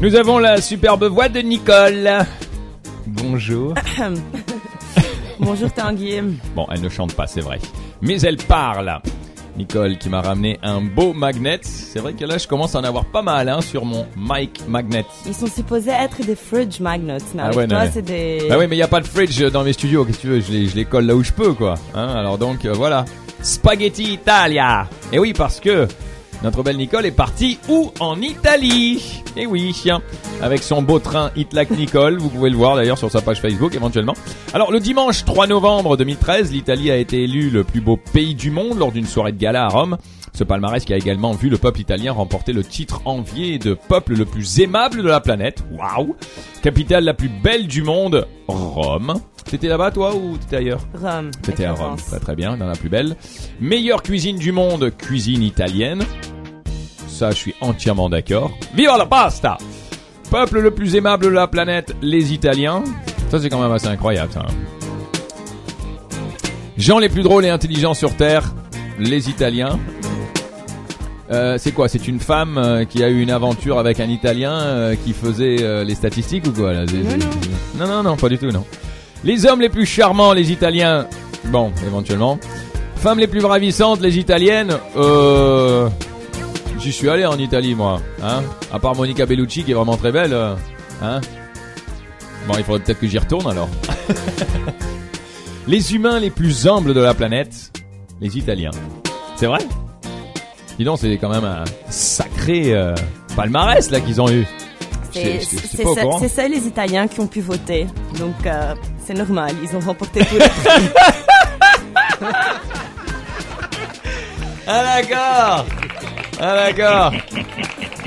Nous avons la superbe voix de Nicole. Bonjour. Bonjour Tanguy. Bon, elle ne chante pas, c'est vrai. Mais elle parle. Nicole qui m'a ramené un beau magnet. C'est vrai que là, je commence à en avoir pas mal hein, sur mon mic magnet. Ils sont supposés être des fridge magnets, mais Ah ouais, non, toi, c'est des... Bah oui, mais il n'y a pas de fridge dans mes studios. Qu'est-ce que tu veux je les, je les colle là où je peux, quoi. Hein, alors donc, euh, voilà. Spaghetti Italia. Et oui, parce que notre belle Nicole est partie où? En Italie. Et oui, chien. Avec son beau train Itlac Nicole. Vous pouvez le voir d'ailleurs sur sa page Facebook éventuellement. Alors, le dimanche 3 novembre 2013, l'Italie a été élue le plus beau pays du monde lors d'une soirée de gala à Rome. Ce palmarès qui a également vu le peuple italien remporter le titre envié de peuple le plus aimable de la planète. Waouh Capitale la plus belle du monde, Rome. T'étais là-bas toi ou t'étais ailleurs? Rome. T'étais à Rome, très très bien, dans la plus belle. Meilleure cuisine du monde, cuisine italienne. Ça, je suis entièrement d'accord. Viva la pasta Peuple le plus aimable de la planète, les Italiens. Ça, c'est quand même assez incroyable, ça. Gens les plus drôles et intelligents sur Terre, les Italiens. Euh, c'est quoi? C'est une femme euh, qui a eu une aventure avec un Italien euh, qui faisait les statistiques ou quoi là? Non, c'est- non, non, non, pas du tout, non. Les hommes les plus charmants, les Italiens. Bon, éventuellement. Femmes les plus ravissantes, les Italiennes. Euh, j'y suis allé en Italie, moi. Hein à part Monica Bellucci qui est vraiment très belle. hein bon, il faudrait peut-être que j'y retourne alors. les humains les plus humbles de la planète, les Italiens. C'est vrai? Dis donc, c'est quand même un sacré euh, palmarès là qu'ils ont eu. C'est ça- les Italiens qui ont pu voter. Donc euh, c'est normal, ils ont remporté tout. Ah d'accord Ah d'accord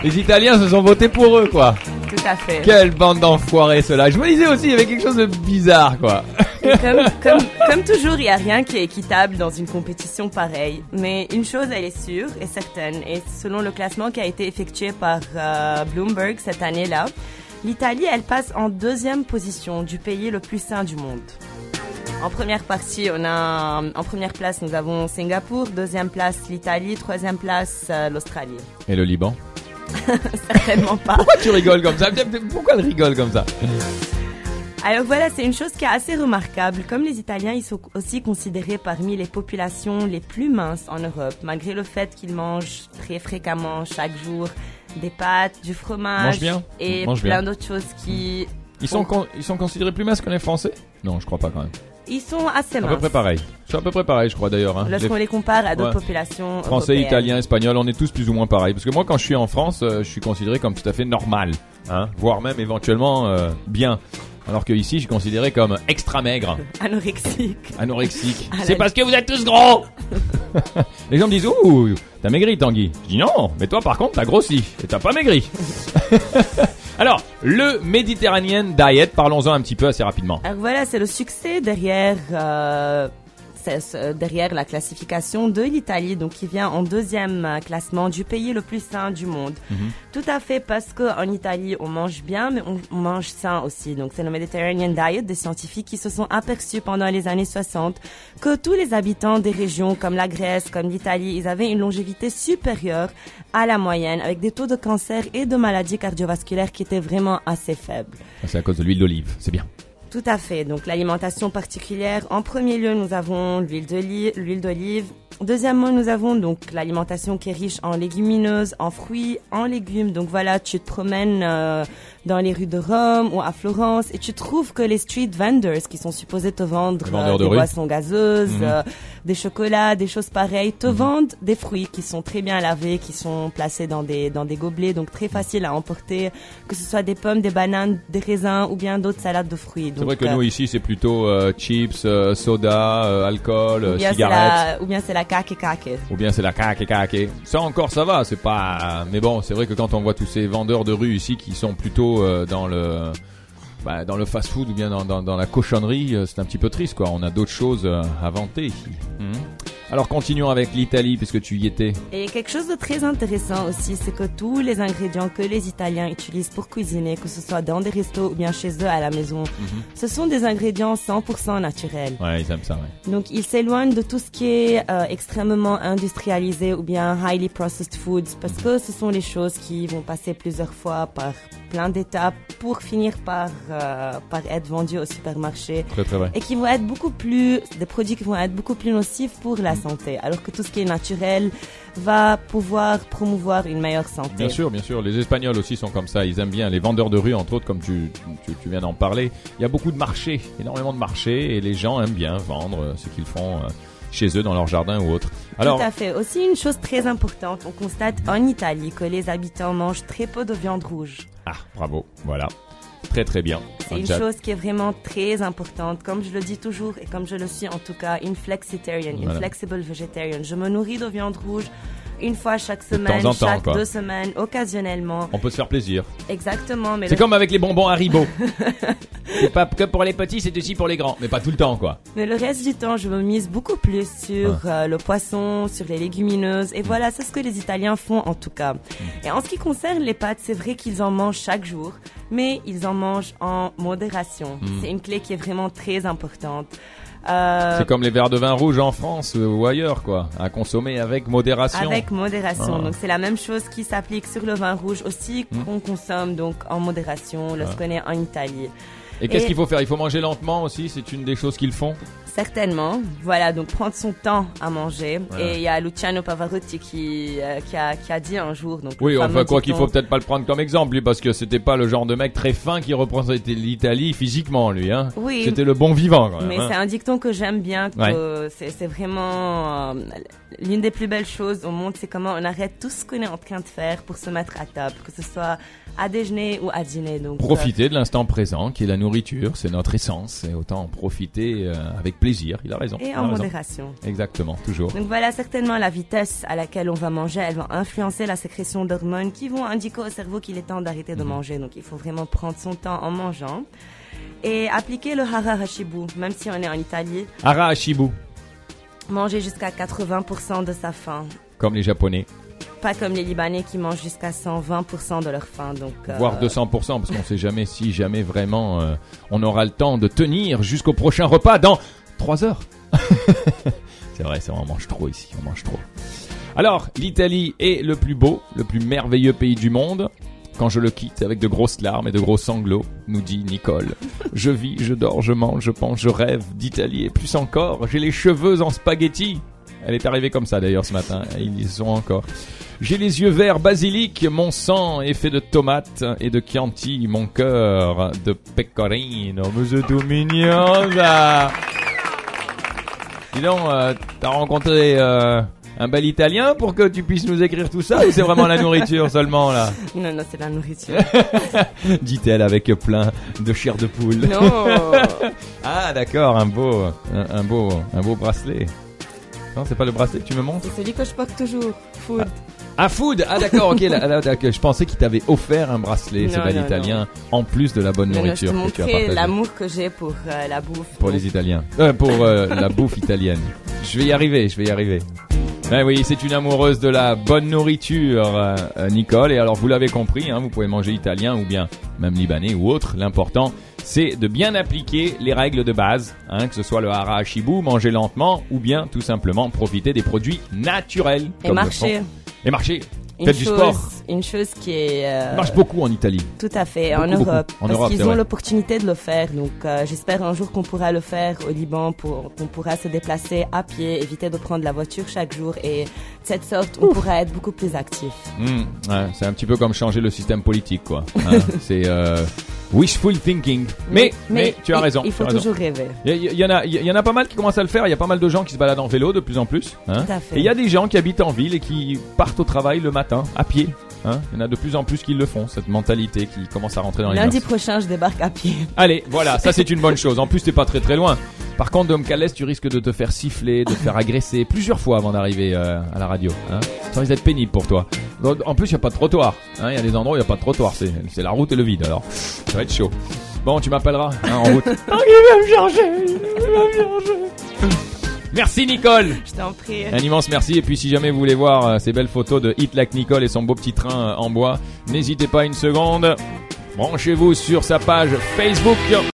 Les Italiens se sont votés pour eux quoi tout à fait. Quelle bande d'enfoirés ceux-là Je me disais aussi il y avait quelque chose de bizarre quoi comme, comme, comme toujours, il n'y a rien qui est équitable dans une compétition pareille. Mais une chose, elle est sûre et certaine. Et selon le classement qui a été effectué par euh, Bloomberg cette année-là, l'Italie, elle passe en deuxième position du pays le plus sain du monde. En première partie, on a, en première place, nous avons Singapour, deuxième place l'Italie, troisième place euh, l'Australie. Et le Liban Certainement pas. Pourquoi tu rigoles comme ça Pourquoi elle rigole comme ça Alors voilà, c'est une chose qui est assez remarquable. Comme les Italiens, ils sont aussi considérés parmi les populations les plus minces en Europe, malgré le fait qu'ils mangent très fréquemment, chaque jour, des pâtes, du fromage bien. et Mange plein d'autres choses qui... ils sont, con- ils sont considérés plus minces que les Français? Non, je crois pas quand même. Ils sont assez À peu minces. près pareil. C'est à peu près pareil, je crois d'ailleurs. Hein. Lorsqu'on Les les compare à d'autres Ouais. populations Français, européennes. Italiens, Espagnols, on est tous plus ou moins pareils. Parce que moi, quand je suis en France, euh, je suis considéré comme tout à fait normal, hein, voire même éventuellement euh, bien. Alors que ici, je suis considéré comme extra maigre, anorexique. Ah, C'est parce que vous êtes tous gros. Les gens me disent ouh, t'as maigri, Tanguy. Je dis non, mais toi, par contre, t'as grossi et t'as pas maigri. Alors, le Mediterranean Diet, parlons-en un petit peu assez rapidement. Alors voilà, c'est le succès derrière, euh, c'est derrière la classification de l'Italie, donc qui vient en deuxième euh, classement du pays le plus sain du monde. Tout à fait, parce que en Italie, on mange bien, mais on, on mange sain aussi. Donc c'est le Mediterranean Diet des scientifiques qui se sont aperçus pendant les années 60 que tous les habitants des régions comme la Grèce, comme l'Italie, ils avaient une longévité supérieure à la moyenne, avec des taux de cancer et de maladies cardiovasculaires qui étaient vraiment assez faibles. C'est à cause de l'huile d'olive, c'est bien. Tout à fait. Donc l'alimentation particulière. En premier lieu, nous avons l'huile d'olive. Deuxièmement, nous avons donc l'alimentation qui est riche en légumineuses, en fruits, en légumes. Donc voilà, tu te promènes euh, dans les rues de Rome ou à Florence et tu trouves que les street vendors qui sont supposés te vendre euh, de des boissons gazeuses, Mhm. euh, des chocolats, des choses pareilles, te vendent des fruits qui sont très bien lavés, qui sont placés dans des dans des gobelets, donc très faciles à emporter, que ce soit des pommes, des bananes, des raisins ou bien d'autres salades de fruits. C'est vrai que euh, nous ici c'est plutôt euh, chips, soda, alcool, ou bien c'est cigarettes, la, ou bien c'est la kake kake. ou bien c'est la caque caque. Ça encore ça va, c'est pas. Mais bon, c'est vrai que quand on voit tous ces vendeurs de rue ici qui sont plutôt euh, dans le bah, dans le fast-food ou bien dans, la cochonnerie, euh, c'est un petit peu triste quoi. On a d'autres choses euh, à vanter ici. Alors continuons avec l'Italie puisque tu y étais. Et quelque chose de très intéressant aussi, c'est que tous les ingrédients que les Italiens utilisent pour cuisiner, que ce soit dans des restos ou bien chez eux à la maison, Mhm. ce sont des ingrédients 100% naturels. Ouais, ils aiment ça, ouais. Donc ils s'éloignent de tout ce qui est euh, extrêmement industrialisé ou bien highly processed foods parce que ce sont les choses qui vont passer plusieurs fois par plein d'étapes pour finir par, euh, par être vendues au supermarché Très très vrai. et qui vont être beaucoup plus des produits qui vont être beaucoup plus nocifs pour la santé alors que tout ce qui est naturel va pouvoir promouvoir une meilleure santé. Bien sûr, bien sûr. Les Espagnols aussi sont comme ça. Ils aiment bien les vendeurs de rue, entre autres, comme tu, tu, tu viens d'en parler. Il y a beaucoup de marchés, énormément de marchés, et les gens aiment bien vendre euh, ce qu'ils font euh, chez eux, dans leur jardin ou autre. Alors, Tout à fait. Aussi une chose très importante, on constate en Italie que les habitants mangent très peu de viande rouge. ah, bravo, voilà. Très très bien. C'est une chose qui est vraiment très importante. Comme je le dis toujours et comme je le suis en tout cas, une flexitarian, une Voilà. flexible vegetarian. Je me nourris de viande rouge une fois chaque semaine, temps, chaque quoi. deux semaines, occasionnellement. On peut se faire plaisir. Exactement. Mais C'est le, comme avec les bonbons Haribo. c'est pas que pour les petits, c'est aussi pour les grands. Mais pas tout le temps, quoi. mais le reste du temps, je me mise beaucoup plus sur Ah. euh, le poisson, sur les légumineuses. Et voilà, c'est ce que les Italiens font en tout cas. Mm. Et en ce qui concerne les pâtes, c'est vrai qu'ils en mangent chaque jour, mais ils en mangent en modération. Mm. C'est une clé qui est vraiment très importante. Euh, C'est comme les verres de vin rouge en France ou ailleurs, quoi. À consommer avec modération. Avec modération. Ah. Donc c'est la même chose qui s'applique sur le vin rouge aussi Hmm. qu'on consomme donc en modération lorsqu'on est en Italie. Et qu'est-ce qu'il faut faire? Il faut manger lentement aussi, c'est une des choses qu'ils font? Certainement. Voilà, donc prendre son temps à manger. Voilà. Et il y a Luciano Pavarotti qui, euh, qui, a, qui a dit un jour. Donc, Oui, enfin quoi qu'il faut peut-être pas le prendre comme exemple lui parce que c'était pas le genre de mec très fin qui représentait l'Italie physiquement lui hein. Oui. C'était le bon vivant quand même. Mais hein. c'est un dicton que j'aime bien, que c'est vraiment euh, l'une des plus belles choses au monde, c'est comment on arrête tout ce qu'on est en train de faire pour se mettre à table, que ce soit à déjeuner ou à dîner. Donc, euh, Profiter de l'instant présent qui est la nourriture, c'est notre essence et autant en profiter euh, avec plaisir. Il a raison. et en modération. Exactement, toujours. Donc voilà, certainement la vitesse à laquelle on va manger, elle va influencer la sécrétion d'hormones qui vont indiquer au cerveau qu'il est temps d'arrêter Mhm. de manger. Donc il faut vraiment prendre son temps en mangeant et appliquer le hara hashibu, même si on est en Italie, Ara Ashibu, manger jusqu'à 80% de sa faim. comme les Japonais, Pas comme les Libanais qui mangent jusqu'à 120% de leur faim. Donc, euh, voire 200%, parce qu'on sait jamais si jamais vraiment euh, on aura le temps de tenir jusqu'au prochain repas dans 3 heures. c'est vrai, c'est vrai, on mange trop ici, on mange trop. Alors, l'Italie est le plus beau, le plus merveilleux pays du monde. Quand je le quitte avec de grosses larmes et de gros sanglots, nous dit Nicole. Je vis, je dors, je mange, je pense, je rêve d'Italie et plus encore, j'ai les cheveux en spaghetti. Elle est arrivée comme ça d'ailleurs ce matin, ils y sont encore. J'ai les yeux verts basilic, mon sang est fait de tomates et de Chianti, mon cœur de pecorino. C'est tout mignon ça Dis donc, euh, t'as rencontré euh, un bel Italien pour que tu puisses nous écrire tout ça ou c'est vraiment la nourriture seulement là? Non, non, c'est la nourriture. Dit-elle avec plein de chair de poule. non Ah d'accord, un beau, un, un beau, un beau bracelet. Non, c'est pas le bracelet que tu me montres? C'est celui que je porte toujours. Food. Ah food Ah d'accord, ok. là, là, d'accord, je pensais qu'il t'avait offert un bracelet, ce Non, bel non, italien, en plus de la bonne Non, non, je nourriture te que tu as montrais partagée. l'amour que j'ai pour euh, la bouffe. Pour les Italiens. Euh, pour euh, la bouffe italienne. Je vais y arriver, je vais y arriver. Ben oui, c'est une amoureuse de la bonne nourriture, euh, euh, Nicole. Et alors, vous l'avez compris, hein, vous pouvez manger italien ou bien même libanais ou autre. L'important, c'est de bien appliquer les règles de base, hein, que ce soit le hara hashibu, manger lentement, ou bien tout simplement profiter des produits naturels. Et comme le marcher. Et marcher. Une Faites du sport. Une chose qui est... euh, marche beaucoup en Italie. Tout à fait, Beaucoup, en beaucoup. Europe. En parce qu'ils ont l'opportunité de le faire. Donc euh, j'espère un jour qu'on pourra le faire au Liban, qu'on pourra se déplacer à pied, éviter de prendre la voiture chaque jour. Et de cette sorte, on pourra être beaucoup plus actif. Hmm, ouais, c'est un petit peu comme changer le système politique, quoi. Hein, c'est euh, wishful thinking. Mais, mais, tu as il- raison. Il faut raison. toujours rêver. Il y, y en a, il y en a pas mal qui commencent à le faire. Il y a pas mal de gens qui se baladent en vélo de plus en plus. Hein. Tout à fait. Et il y a des gens qui habitent en ville et qui partent au travail le matin à pied. Hein. Il y en a de plus en plus qui le font. Cette mentalité qui commence à rentrer dans les Lundi mœurs. prochain, je débarque à pied. Allez, voilà, ça c'est une bonne chose. En plus, t'es pas très très loin. Par contre, Dom Calès, tu risques de te faire siffler, de te faire agresser plusieurs fois avant d'arriver euh, à la radio. Hein. Ça risque d'être pénible pour toi. En plus, il y a pas de trottoir. hein. Il y a des endroits où il y a pas de trottoir. C'est la route et le vide. Alors, ça va être chaud. Bon, tu m'appelleras hein, en route. Il va me changer. Il va me changer. Merci Nicole. Je t'en prie. Un immense merci. Et puis si jamais vous voulez voir euh, ces belles photos de Hit Like Nicole et son beau petit train euh, en bois, n'hésitez pas une seconde. Branchez-vous sur sa page Facebook.